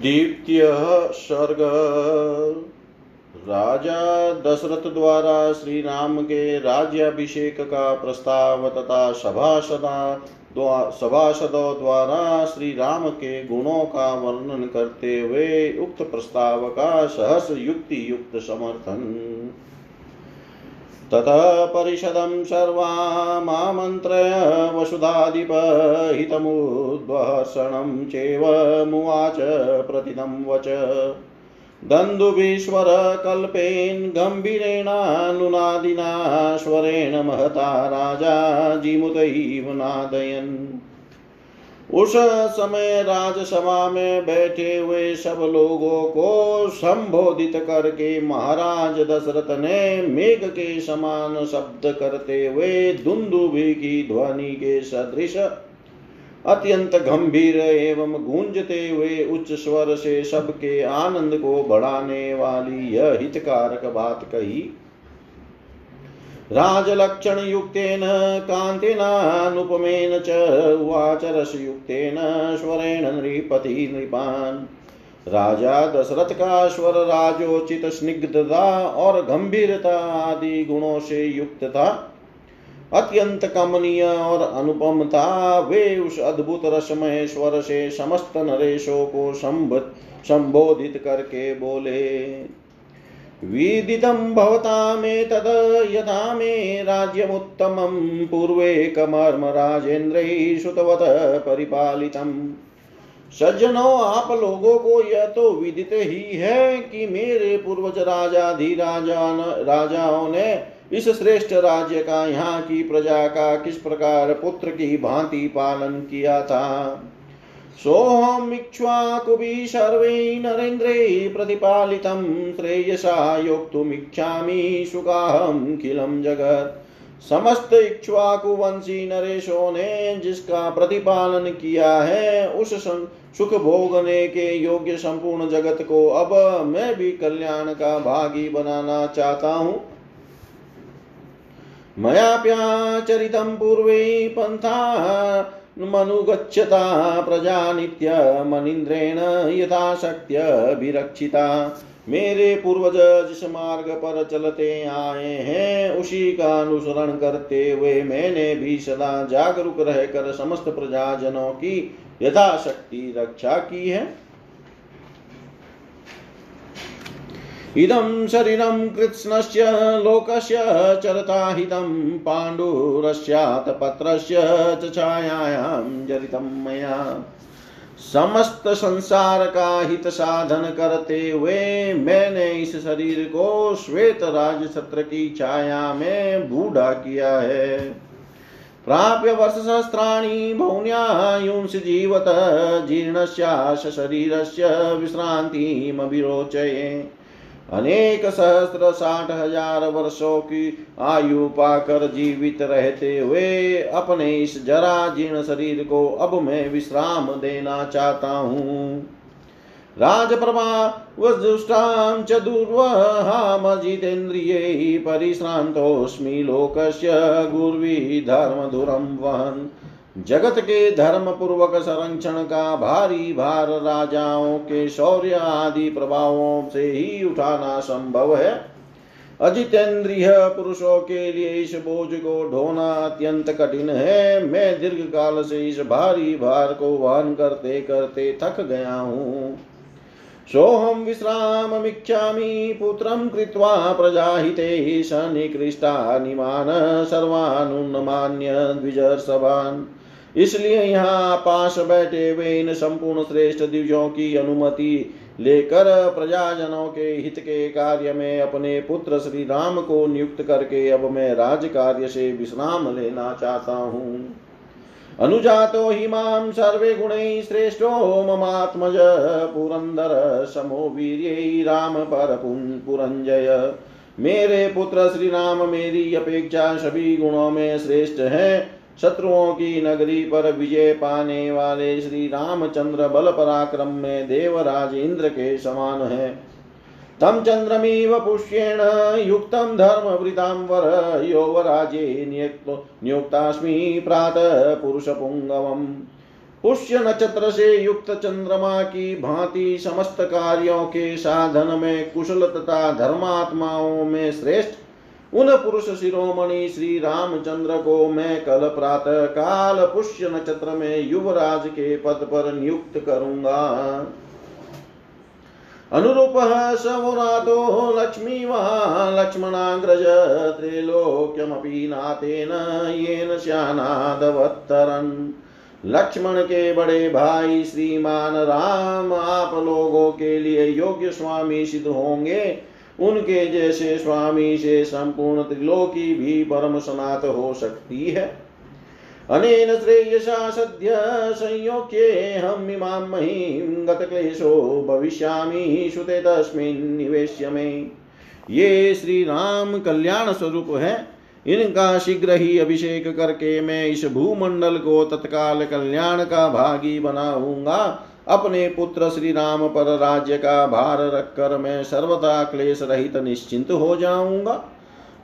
द्वितीय सर्ग। राजा दशरथ द्वारा श्री राम के राज्याभिषेक का प्रस्ताव तथा सभासदा सभासदों द्वारा श्री राम के गुणों का वर्णन करते हुए उक्त प्रस्ताव का सहस युक्ति युक्त समर्थन। ततः परिषदं सर्वामामन्त्रय वसुधाधिपहितमुद्वर्षणं चेव मुवाच प्रतिदं वच। दन्दुभीश्वरकल्पेन गम्भीरेणानुनादिना स्वरेण महता राजा जिमुतैव नादयन्। उस समय राजसभा में बैठे हुए सब लोगों को संबोधित करके महाराज दशरथ ने मेघ के समान शब्द करते हुए दुंदुभि की ध्वनि के सदृश अत्यंत गंभीर एवं गूंजते हुए उच्च स्वर से सबके आनंद को बढ़ाने वाली यह हितकारक बात कही। राजलक्षणयुक्तेन, कान्तिनानुपमेन च उवाच रसयुक्तेन स्वरेण नृपति नृपान्। राजा दशरथ का स्वर राजोचित स्निग्धता और गंभीरता आदि गुणों से युक्त था अत्यंत कमनीय और अनुपम था वे उस अद्भुत रसमय स्वर से समस्त नरेशों को संबोधित करके बोले। विदितं भवतामेतद् यथा मे राज्यमुत्तमं पूर्वे कमर्म राजेन्द्रैः श्रुतवत परिपालितम्। सज्जनों, आप लोगों को यह तो विदित ही है कि मेरे पूर्वज राजा राजाओं ने इस श्रेष्ठ राज्य का, यहाँ की प्रजा का किस प्रकार पुत्र की भांति पालन किया था? सोऽहमिक्ष्वाकुभिः सर्वै श्रेयसा समस्त ने जिसका प्रतिपालन किया है, उस सुख भोगने के योग्य संपूर्ण जगत को अब मैं भी कल्याण का भागी बनाना चाहता हूँ। मयाप्याचरितं पूर्वे पंथा मनुगच्छता प्रजा नित्यमनिन्द्रेण यथाशक्त्यभिरक्षिता मेरे पूर्वज जिस मार्ग पर चलते आए हैं, उसी का अनुसरण करते हुए मैंने भी सदा जागरूक रहकर समस्त प्रजाजनों की यथाशक्ति रक्षा की है। इदं शरीरं कृत्स्नस्य, लोकस्य, चरताहितं पाण्डुरस्यातपत्रस्य च छायायां जरितं मया। समस्त संसार का हित साधन करते हुए मैंने इस शरीर को श्वेत राज छत्र की छाया में बूढ़ा किया है। प्राप्य वर्ष सहस्राणि मौन्यायुंस जीवत, जीर्णस्याश शरीरस्य विश्रान्तिमविरोचये अनेक सहस्त्र साठ हज़ार वर्षों की आयु पाकर जीवित रहते हुए अपने इस जरा जीर्ण शरीर को अब मैं विश्राम देना चाहता हूँ। राजप्रभा वजुष्टां च दुर्वहामजितेन्द्रियै परिश्रान्तोऽस्मि लोकस्य गुर्वी धर्मधुरं वहन्। जगत के धर्म पूर्वक संरक्षण का भारी भार राजाओं के शौर्य आदि प्रभावों से ही उठाना संभव है। अजितेंद्रिय पुरुषों के लिए इस बोझ को ढोना अत्यंत कठिन है। मैं दीर्घ काल से इस भारी भार को वहन करते करते थक गया हूँ। सोहम विश्राममिच्छामि पुत्रं कृत्वा प्रजाहिते सर्वानुन सर्वानुन्मान्य द्विजर्षभान्। इसलिए यहाँ पास बैठे हुए इन संपूर्ण श्रेष्ठ दिव्यों की अनुमति लेकर प्रजाजनों के हित के कार्य में अपने पुत्र श्री राम को नियुक्त करके अब मैं राज कार्य से विश्राम लेना चाहता हूँ। अनुजातो हि माँ सर्वे गुणैः श्रेष्ठो ममात्मज पुरंदर समो वीर्यै राम पर पुरंजय। मेरे पुत्र श्री राम, मेरी अपेक्षा सभी गुणों में श्रेष्ठ हैं। शत्रुओं की नगरी पर विजय पाने वाले श्री रामचंद्र बल पराक्रम में देवराज इंद्र के समान है। तम चंद्रमीव पुष्येण युक्त धर्मवृतांबर योवराजे नियुक्तास्मि प्रातः पुरुषपुङ्गवम् पुष्य नक्षत्र से युक्त चंद्रमा की भांति समस्त कार्यों के साधन में कुशल तथा धर्मात्माओं में श्रेष्ठ उन पुरुष शिरोमणि श्री रामचंद्र को मैं कल प्रातः काल पुष्य नक्षत्र में युवराज के पद पर नियुक्त करूँगा। अनुरूप समुरातो लक्ष्मी वहा लक्ष्मणाग्रज त्रैलोक्यमपि नातेन येन श्यानादवत्तरन्। लक्ष्मण के बड़े भाई श्रीमान राम, आप लोगों के लिए योग्य स्वामी सिद्ध होंगे। उनके जैसे स्वामी से संपूर्ण त्रिलोकी भी परम सनात हो सकती है। अनेन श्रेयसा सद्य संयोग्ये हम इमां महीं गतक्लेशो भविष्यामि श्रुते तस्मिन् निवेश्य में। ये श्री राम कल्याण स्वरूप है। इनका शीघ्र ही अभिषेक करके मैं इस भूमंडल को तत्काल कल्याण का भागी बनाऊँगा। अपने पुत्र श्री राम पर राज्य का भार रखकर मैं सर्वथा क्लेश रहित निश्चिंत हो जाऊँगा।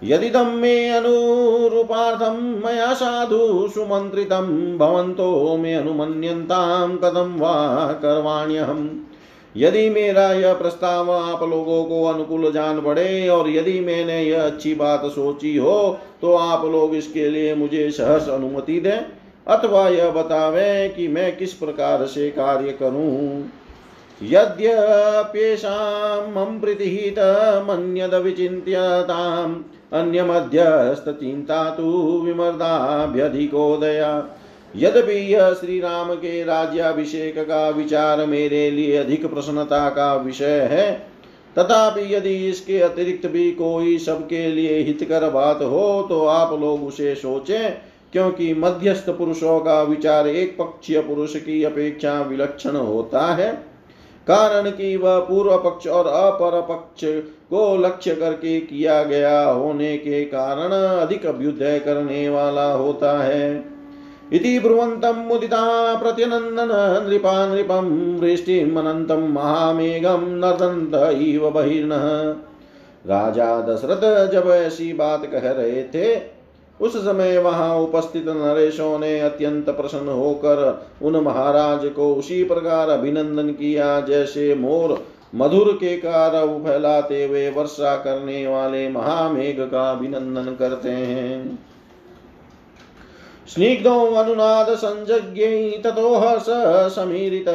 यदिदं मे अनुरूपार्थं मया साधु सुमन्त्रितं भवन्तो मे अनुमन्यन्तां कथं वा करवाण्यहम् यदि मेरा यह प्रस्ताव आप लोगों को अनुकूल जान पड़े और यदि मैंने यह अच्छी बात सोची हो तो आप लोग इसके लिए मुझे सहस अनुमति दें। अथवा यह बतावे कि मैं किस प्रकार से कार्य करूँ। यद्यप्येषां प्रीतिहितमन्यद विचिन्त्यताम् अन्यमध्यस्तचिन्ता तु विमर्दाभ्यधिकोदया। यद्यपि यह श्री राम के राज्याभिषेक का विचार मेरे लिए अधिक प्रसन्नता का विषय है, तथापि यदि इसके अतिरिक्त भी कोई सबके लिए हितकर बात हो तो आप लोग उसे सोचें। क्योंकि मध्यस्थ पुरुषों का विचार एक पक्षीय पुरुष की अपेक्षा विलक्षण होता है। कारण कि वह पूर्व पक्ष और अपर पक्ष को लक्ष्य करके किया गया होने के कारण अधिक अभ्युदय करने वाला होता है। इति मुदिता प्रत्यनन्दन नृपा नृपं वृष्टिमनन्तं महामेघं नर्दन्त इव बहिर्नः। राजा दशरथ जब ऐसी बात कह रहे थे उस समय वहाँ उपस्थित नरेशों ने अत्यंत प्रसन्न होकर उन महाराज को उसी प्रकार अभिनंदन किया, जैसे मोर मधुर के कार फैलाते हुए वर्षा करने वाले महामेघ का अभिनंदन करते हैं। स्निग्धो अनुनाद संज्ञै ततो हर्ष समीरित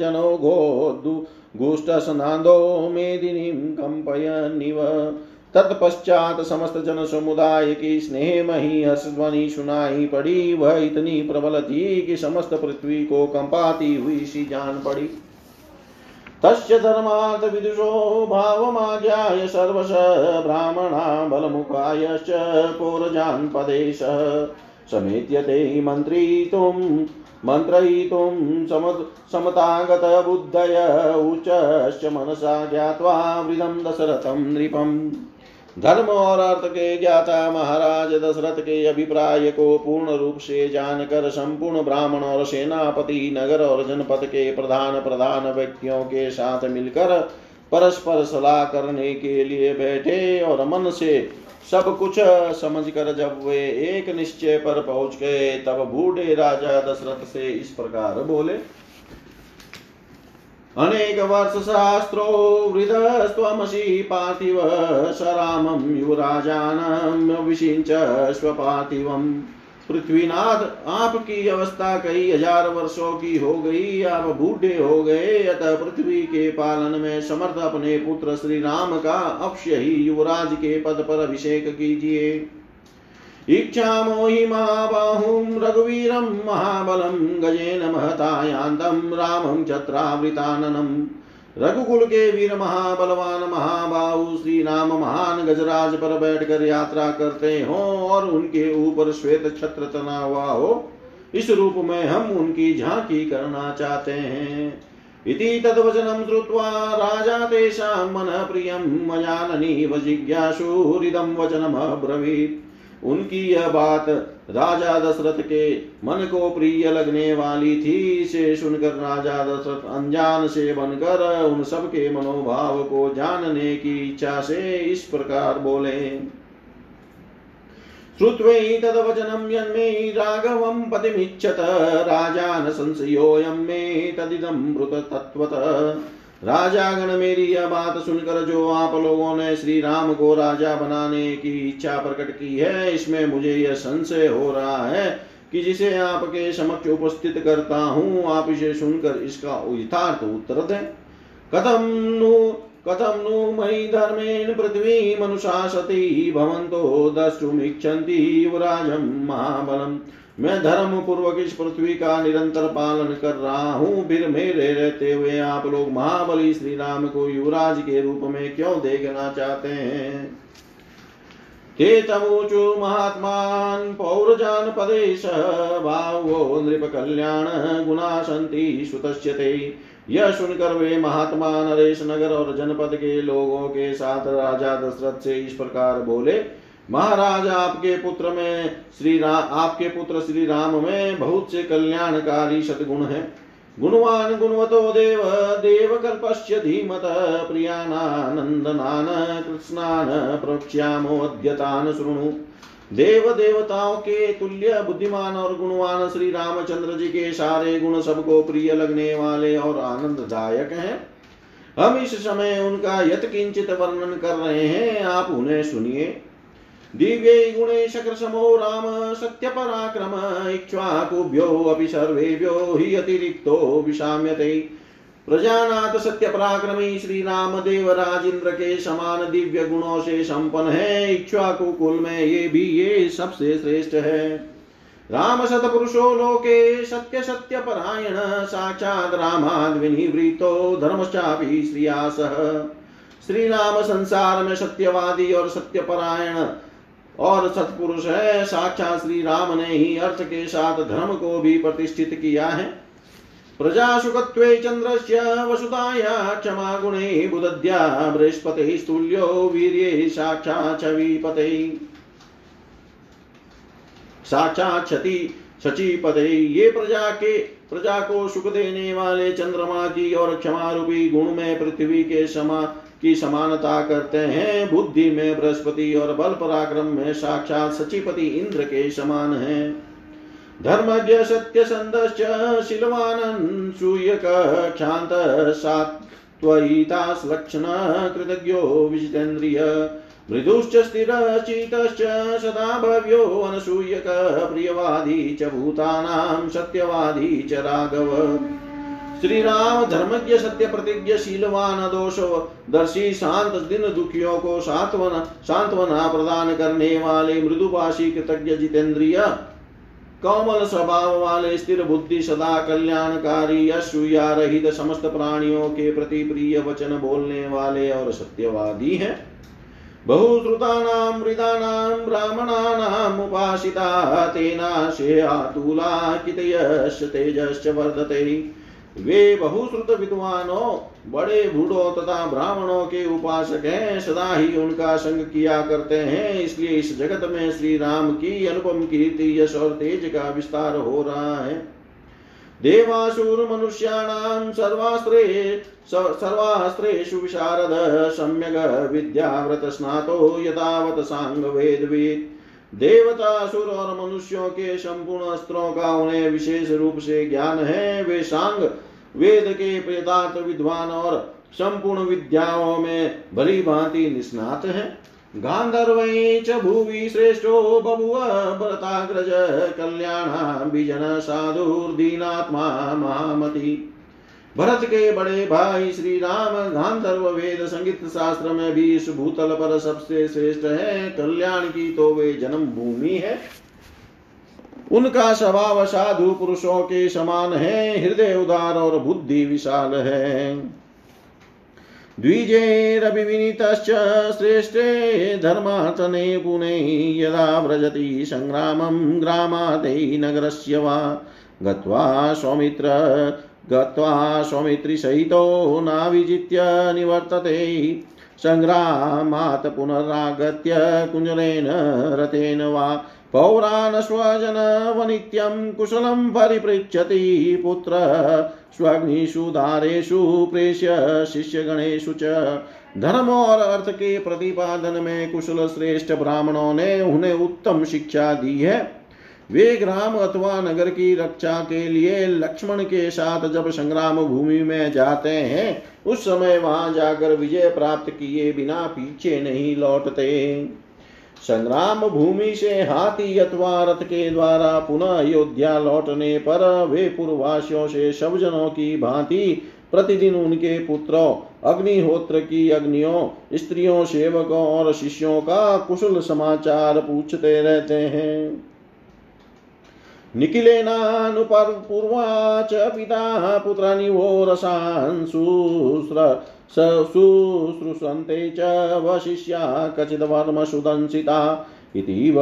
जनो गोदु गुष्टसनादो मेदिनीं कम्पयन्निव तत्पश्चात समस्त जन समुदाय की स्नेह मही हर्षध्वनि सुनाई पड़ी, वह इतनी प्रबल थी कि समस्त पृथ्वी को कंपाती हुई सी जान पड़ी। तस्य धर्मात् विदुषो भावमाज्ञाय सर्वश, ब्राह्मणा बलमुखायश्च पौरजान्पदेशः समेत्यते मन्त्रीतुं मन्त्रयितुं सम समतागतबुद्धय उच्चश्च मनसा ज्ञात्वा वृदं दशरथं नृपम्। धर्म और अर्थ के ज्ञाता महाराज दशरथ के अभिप्राय को पूर्ण रूप से जानकर संपूर्ण ब्राह्मण और सेनापति, नगर और जनपद के प्रधान प्रधान व्यक्तियों के साथ मिलकर परस्पर सलाह करने के लिए बैठे और मन से सब कुछ समझकर जब वे एक निश्चय पर पहुँच गए, तब बूढ़े राजा दशरथ से इस प्रकार बोले अनेक वर्ष शास्त्रो वृदस्त्वमसि पार्थिव स रामं युवराजानं विषिञ्च स्वपार्थिवम्। पृथ्वीनाथ आपकी अवस्था कई हज़ार वर्षों की हो गई, आप बूढ़े हो गए, अतः पृथ्वी के पालन में समर्थ अपने पुत्र श्री राम का अवश्य ही युवराज के पद पर अभिषेक कीजिए। इच्छा मोहि महाबाहुं रघुवीरं महाबलं गजेन महतायान्तं रामं चत्रावृताननम् रघुकुल के वीर महाबलवान महाबाहु श्री राम महान गजराज पर बैठकर यात्रा करते हो और उनके ऊपर श्वेत छत्र तना हुआ हो, इस रूप में हम उनकी झांकी करना चाहते हैं। इति तद्वचनं श्रुत्वा राजा तेषां मनः प्रियं मयाननीव जिज्ञासुरिदं वचनमब्रवीत्। उनकी यह बात राजा दशरथ के मन को प्रिय लगने वाली थी, इसे सुनकर राजा दशरथ अनजान से बनकर उन सब के मनोभाव को जानने की इच्छा से इस प्रकार बोले श्रुत्वैतद्वचनं यन्मे राघवं पतिमिच्छत राजा न संशयोऽयं मे तदिदं राजागण मेरी यह बात सुनकर जो आप लोगों ने श्री राम को राजा बनाने की इच्छा प्रकट की है, इसमें मुझे यह संशय हो रहा है कि जिसे आपके समक्ष उपस्थित करता हूँ, आप इसे सुनकर इसका यथार्थ उत्तर दें। कथम नु कथम नु मयि धर्मेण पृथ्वी मनुशासति भवन्तो द्रष्टुमिच्छन्ति युवराजं महाबलम् मैं धर्म पूर्वक इस पृथ्वी का निरंतर पालन कर रहा हूँ। फिर मेरे रहते हुए आप लोग महाबली श्री राम को युवराज के रूप में क्यों देखना चाहते हैं? ते तमूचु महात्मान पौरजान पदेश भावो नृप कल्याण गुणा संति सुतस्यते। यह सुनकर वे महात्मा नरेश नगर और जनपद के लोगों के साथ राजा दशरथ से इस प्रकार बोले, महाराज, आपके पुत्र में श्री राम आपके पुत्र श्री राम में बहुत से कल्याणकारी सदगुण है। गुणवान गुणवतो देव देव कल्पस्य धीमत, प्रियानानंदनान, कृष्णान प्रक्ष्यामोद्यतान शृणु। देव देवताओं के तुल्य, बुद्धिमान और गुणवान श्री रामचंद्र जी के सारे गुण सबको प्रिय लगने वाले और आनंददायक हैं। हम इस समय उनका यत किंचित वर्णन कर रहे हैं, आप उन्हें सुनिए। दिव्य गुणे शक्र समो राम, सत्यपराक्रम इक्ष्वाकुभ्यो अपि सर्वेभ्यो हि अतिरिक्तो विशाम्यते। प्रजानाथ सत्य पराक्रमी श्री राम देव राजेंद्र के समान दिव्य गुणों से संपन्न है। इक्ष्वाकु कुल में ये भी ये सबसे श्रेष्ठ है। राम सतपुरुषो लोके सत्य सत्य परायण, साक्षात रामाद विनिवृतो धर्मश्चापि श्रियासः। श्री राम संसार में सत्यवादी और सत्यपरायण और सत्पुरुष है। साक्षात श्री राम ने ही अर्थ के साथ धर्म को भी प्रतिष्ठित किया है। प्रजाशुकत्वे चन्द्रस्य वसुताया क्षमा गुणे बुदध्या बृहस्पते स्तुल्यो वीर्ये साक्षात् छविपते साक्षात् क्षति सचिपते। ये प्रजा के, प्रजा को सुख देने वाले चंद्रमा की और क्षमा रूपी गुण में पृथ्वी के समा, की समानता करते हैं। बुद्धि में बृहस्पति और बल पराक्रम में साक्षात सचिपति इंद्र के समान है। धर्मज्ञ सत्य संदश्च शिलवानन् क्षान्त सात्वयिताश्लक्षण कृतज्ञो विजितेन्द्रिय मृदुश्च स्थिरचितश्च सदा भव्यो अनसूयक प्रियवादी च भूतानां सत्यवादी च राघव। श्री राम धर्मज्ञ सत्य प्रतिज्ञ शीलवान दोष दर्शी शांत दिन दुखियों को सात्वना सांत्वना प्रदान करने वाले मृदुभाषी कृतज्ञ जितेंद्रिय कोमल स्वभाव वाले, स्थिर बुद्धि, सदा कल्याणकारी असूया रहित समस्त प्राणियों के प्रति प्रिय वचन बोलने वाले और सत्यवादी हैं। बहुश्रुतानां मृदानां ब्राह्मणानाम् उपासिता तेनाशयातुला कितयश्च तेजश्च वर्धते। वे बहुश्रुत विद्वानों, बड़े बूढ़ों तथा ब्राह्मणों के उपासक हैं, सदा ही उनका संग किया करते हैं। इसलिए इस जगत में श्री राम की अनुपम कीर्ति, यश और तेज का विस्तार हो रहा है। देवासुर मनुष्याणां सर्वास्त्रे सर्वास्त्रेषु विशारद, सम्यग विद्याव्रत स्नातो यथावत सांग वेदविद देवता, असुर और मनुष्यों के संपूर्ण अस्त्रों का उन्हें विशेष रूप से ज्ञान है। वे सांग, वेद के वेदांत विद्वान और संपूर्ण विद्याओं में भली भांति निष्णात है। गांधर्व च भुवि श्रेष्ठो बभुव भरताग्रज कल्याण बीजन साधुर्दीनात्मा महामती भरत के बड़े भाई श्री राम गांधर्व वेद संगीत शास्त्र में भी इस भूतल पर सबसे श्रेष्ठ है। कल्याण की तो वे जन्म भूमि है। उनका स्वभाव साधु पुरुषों के समान है, हृदय उदार और बुद्धि विशाल है। द्विजे द्विजेरभिविनीतश्च श्रेष्ठे धर्मार्थने पुने यदा व्रजति सङ्ग्रामं ग्रामादै नगरस्य वा गत्वा सौमित्र गत्वा सौमित्रिसहितो नाविजित्य निवर्तते। सङ्ग्रामात् पुनरागत्य कुञ्जरेण रथेन वा पौरान् स्वजनवनित्यं कुशलं परिपृच्छति पुत्र। स्वग्निषु दारेषु प्रेष्य शिष्यगणेषु च। धर्म और अर्थ के प्रतिपादन में कुशल श्रेष्ठ ब्राह्मणों ने उन्हें उत्तम शिक्षा दी है। वे ग्राम अथवा नगर की रक्षा के लिए लक्ष्मण के साथ जब संग्राम भूमि में जाते हैं, उस समय वहाँ जाकर विजय प्राप्त किए बिना पीछे नहीं लौटते। संग्राम भूमि से हाथी अथवा रथ के द्वारा पुनः अयोध्या लौटने पर वे पूर्ववासियों से सब जनों की भांति प्रतिदिन उनके पुत्रों, अग्निहोत्र की अग्नियों, स्त्रियों, सेवकों और शिष्यों का कुशल समाचार पूछते रहते हैं। निखिलेनानुपूर्वा च पिता पुत्राणि वो रसान् शुश्रूषन्ते च वशिष्या कचिद्वर्मसुदंसिता इतीव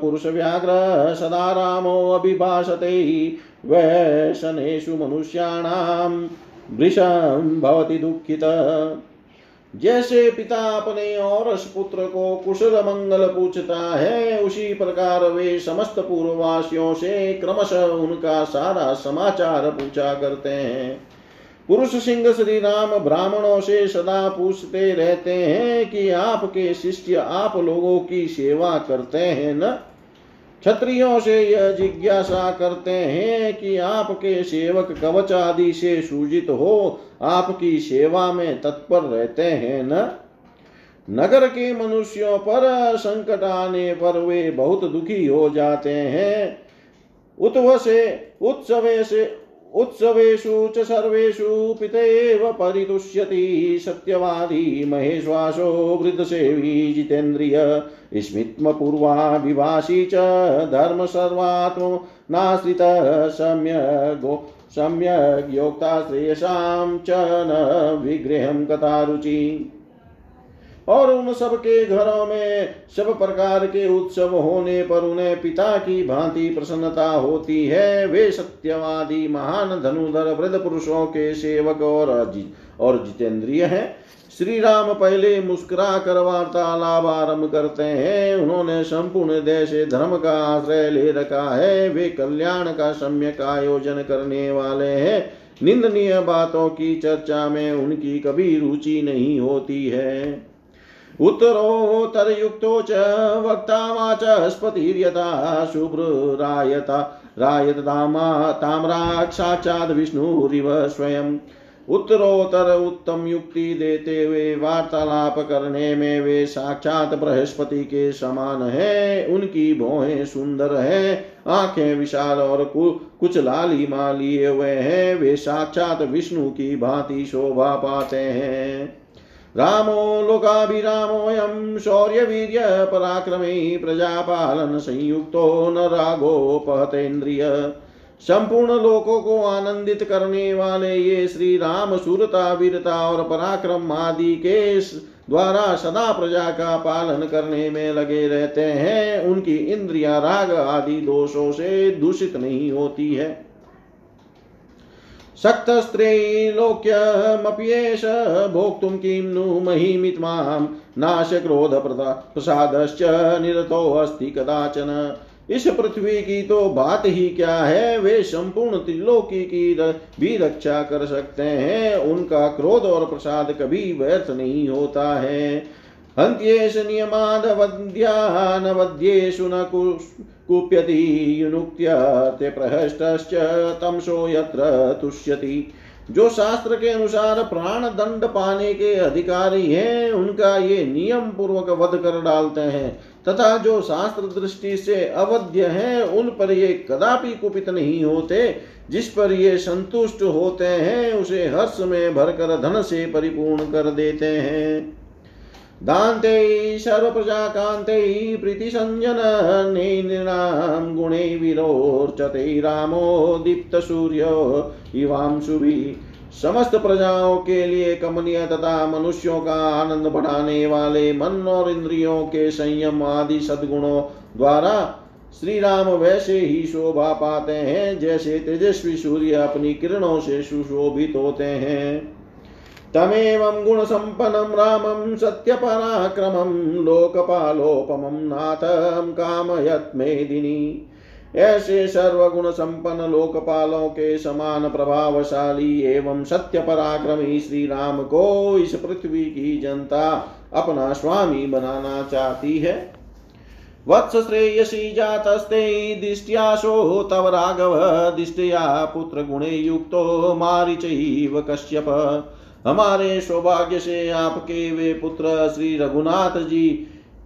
पुरुषव्याघ्र सदा रामोऽभिभाषते वैशनेषु मनुष्याणां वृषं भवति दुःखित। जैसे पिता अपने और पुत्र को कुशल मंगल पूछता है, उसी प्रकार वे समस्त पूर्ववासियों से क्रमशः उनका सारा समाचार पूछा करते हैं। पुरुष सिंह श्री राम ब्राह्मणों से सदा पूछते रहते हैं कि आपके शिष्य आप लोगों की सेवा करते हैं न? क्षत्रियों से यह जिज्ञासा करते हैं कि आपके सेवक कवच आदि से सूजित हो, आपकी सेवा में तत्पर रहते हैं न? नगर के मनुष्यों पर संकट आने पर वे बहुत दुखी हो जाते हैं। उत्व से, उत्सवे से उत्सवेषु च सर्वेषु पितेव परितुष्यति सत्यवादी महेश्वासो वृद्धसेवी जितेन्द्रिय। स्मित्मपूर्वाभिभाषी च धर्म सर्वात्मनाश्रितः सम्यगो सम्यग् योक्ता श्रेयसां च न विग्रहं कथारुचि और उन सब के घरों में सब प्रकार के उत्सव होने पर उन्हें पिता की भांति प्रसन्नता होती है। वे सत्यवादी, महान धनुधर वृद्ध पुरुषों के सेवक और और जितेंद्रिय हैं। श्री राम पहले मुस्कुरा कर वार्तालाप आरंभ करते हैं। उन्होंने संपूर्ण देश, धर्म का आश्रय ले रखा है। वे कल्याण का सम्यक आयोजन करने वाले हैं। निंदनीय बातों की चर्चा में उनकी कभी रुचि नहीं होती है। उत्तरोत्तरयुक्तो च वक्ता वाचस्पतिर्यथा शुभ्ररायता रायतदामा ताम्राक् साक्षात् विष्णुरिव स्वयं। उत्तरोत्तर उत्तम युक्ति देते हुए वार्तालाप करने में वे साक्षात बृहस्पति के समान है, उनकी भोहें सुंदर है, आँखें विशाल और कुछ लाली लिए हुए हैं, वे साक्षात विष्णु की भांति शोभा पाते हैं। रामो लोकाभिरामोऽयं शौर्यवीर्य पराक्रमे प्रजापालन संयुक्तो न रागोपहतेन्द्रिय संपूर्ण लोकों को आनंदित करने वाले ये श्री राम सूरता, वीरता और पराक्रम आदि के द्वारा सदा प्रजा का पालन करने में लगे रहते हैं। उनकी इंद्रिया राग आदि दोषों से दूषित नहीं होती है। सक्तस्त्रैलोक्यमप्येष भोक्तुं किं नु महिमित्मां नाशक्रोधप्रसादश्च निरतोऽस्ति कदाचन। इस पृथ्वी की तो बात ही क्या है? वे संपूर्ण त्रिलोकी की भी रक्षा कर सकते हैं। उनका क्रोध और प्रसाद कभी व्यर्थ नहीं होता है। हन्त्येष नियमादवद्यानवद्येषु न कुप्यति युनुक्त्य प्रहष्टश्च तमसो यत्र तुष्यति। जो शास्त्र के अनुसार प्राण दंड पाने के अधिकारी हैं, उनका ये नियम पूर्वक वध कर डालते हैं, तथा जो शास्त्र दृष्टि से अवध्य हैं, उन पर ये कदापि कुपित नहीं होते। जिस पर ये संतुष्ट होते हैं, उसे हर्ष में भरकर धन से परिपूर्ण कर देते हैं। दान्ते सर्वप्रजाकान्ते प्रीतिसञ्जननैर्णां गुणे विरोचते रामो दीप्तसूर्यो इवांशुभिः समस्त प्रजाओं के लिए कमनीय तथा मनुष्यों का आनंद बढ़ाने वाले मन और इंद्रियों के संयम आदि सद्गुणों द्वारा श्री राम वैसे ही शोभा पाते हैं, जैसे तेजस्वी सूर्य अपनी किरणों से सुशोभित होते हैं। तमेवं गुणसम्पन्नं रामं सत्यपराक्रमं लोकपालोपमं नाथं कामयत् ऐसे सर्वगुण संपन्न लोकपालों के समान प्रभावशाली एवं सत्य पराक्रमी श्री राम को इस पृथ्वी की जनता अपना स्वामी बनाना चाहती है। वत्स श्रेयसी जातस्ते दिष्ट्याशो तव राघव, दिष्ट्या पुत्र गुणे युक्तो मारिचैव कश्यप। हमारे सौभाग्य से आपके वे पुत्र श्री रघुनाथ जी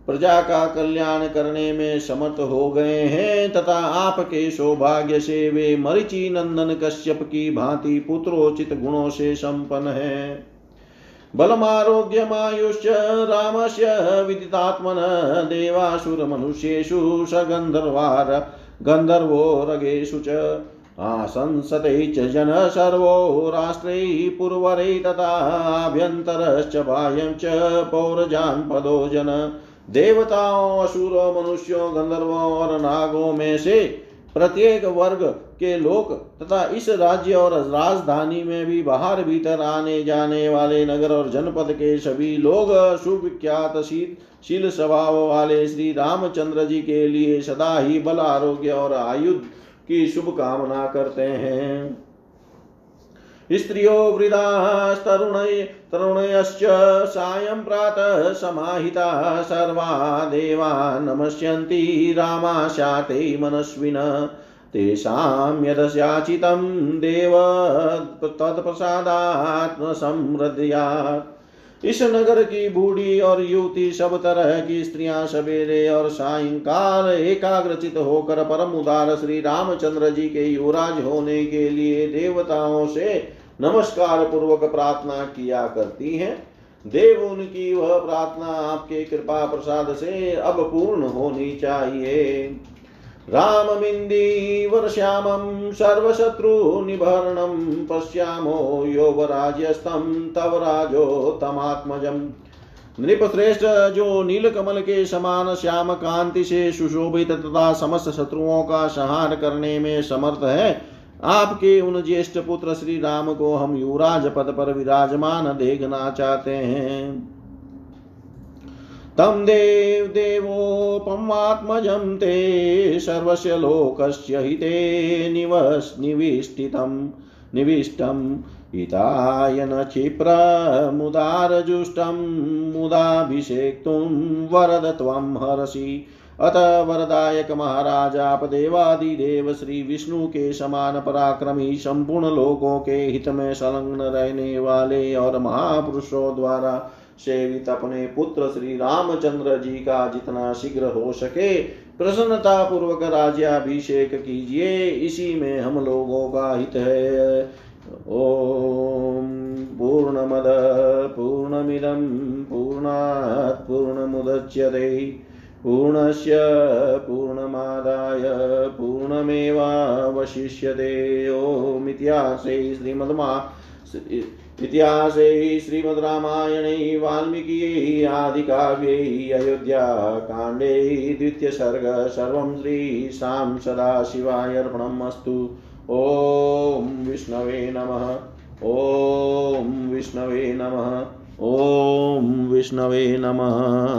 प्रजा का कल्याण करने में समर्थ हो गए हैं, तथा आपके सौभाग्य से वे मरिचि नंदन कश्यप की भांति पुत्रोचित गुणों से संपन्न है। बलमारोग्यमायुश्च रामस्य विदितात्मन देवासुर मनुष्येषु स गन्धर्वार गन्धर्वो रगेषु च। आसंसते च जन सर्वो राष्ट्रै पुरवरै तथाभ्यन्तरश्च बाह्यं च पौरजान्पदो जन। देवताओं, असुरों, मनुष्यों गंधर्वों और नागों में से प्रत्येक वर्ग के लोक तथा इस राज्य और राजधानी में भी बाहर भीतर आने जाने वाले नगर और जनपद के सभी लोग सुविख्यात शील स्वभाव वाले श्री रामचंद्र जी के लिए सदा ही बल, आरोग्य और आयुध की शुभ कामना करते हैं। स्त्रियो वृदास्तरुणय तरुणयश्च सायं प्रातः समाहिता सर्वा देवा नमस्यन्ति रामाशाते मनस्विन। तेषां यदशाचितं देव तत्प्रसादात्मसमृद्ध्यात् इस नगर की बूढ़ी और युवती सब तरह की स्त्रियाँ सवेरे और सायंकाल एकाग्रचित होकर परम उदार श्री रामचंद्र जी के युवराज होने के लिए देवताओं से नमस्कार पूर्वक प्रार्थना किया करती हैं। देव, उनकी वह प्रार्थना आपके कृपा प्रसाद से अब पूर्ण होनी चाहिए। राममिन्दीवर्श्यामं सर्वशत्रुनिभरणं पश्यामो योगराज्यस्तं तव राजोत्तमात्मजम् नृपश्रेष्ठ जो नील कमल के समान श्याम कांति से सुशोभित तथा समस्त शत्रुओं का संहार करने में समर्थ है, आपके उन ज्येष्ठ पुत्र श्री राम को हम युवराज पद पर विराजमान देखना चाहते हैं। तं देव देवोपमात्मजं ते सर्वस्य लोकस्य हिते निवस् निविष्टितं, निविष्टं। हिताय न क्षिप्रमुदारजुष्टं मुदाभिषेक्तुं वरद त्वं हरसि। अत वरदायक महाराज आप देवादिदेव श्री विष्णु के समान पराक्रमी संपूर्ण लोकों के हित में संलग्न रहने वाले और महापुरुषों द्वारा सेवित अपने पुत्र श्री रामचंद्र जी का जितना शीघ्र हो सके प्रसन्नता पूर्वक राज्याभिषेक कीजिए। इसी में हम लोगों का हित है। ओम पूर्णमद, पूर्णमिदं, पूर्णात् पूर्णमुदच्यते। पूर्णस्य पूर्णमादाय, पूर्णमेवावशिष्यते। ओमित्यासे श्रीमद्मा इतिहासे श्रीमद्रामायणे, वाल्मीकियै द्वितीय अयोध्याकाण्डे, द्वितीयसर्ग, सर्वं श्रीशां सदाशिवाय अर्पणम् अस्तु। ॐ विष्णवे नमः। ॐ विष्णवे नमः। ॐ विष्णवे नमः।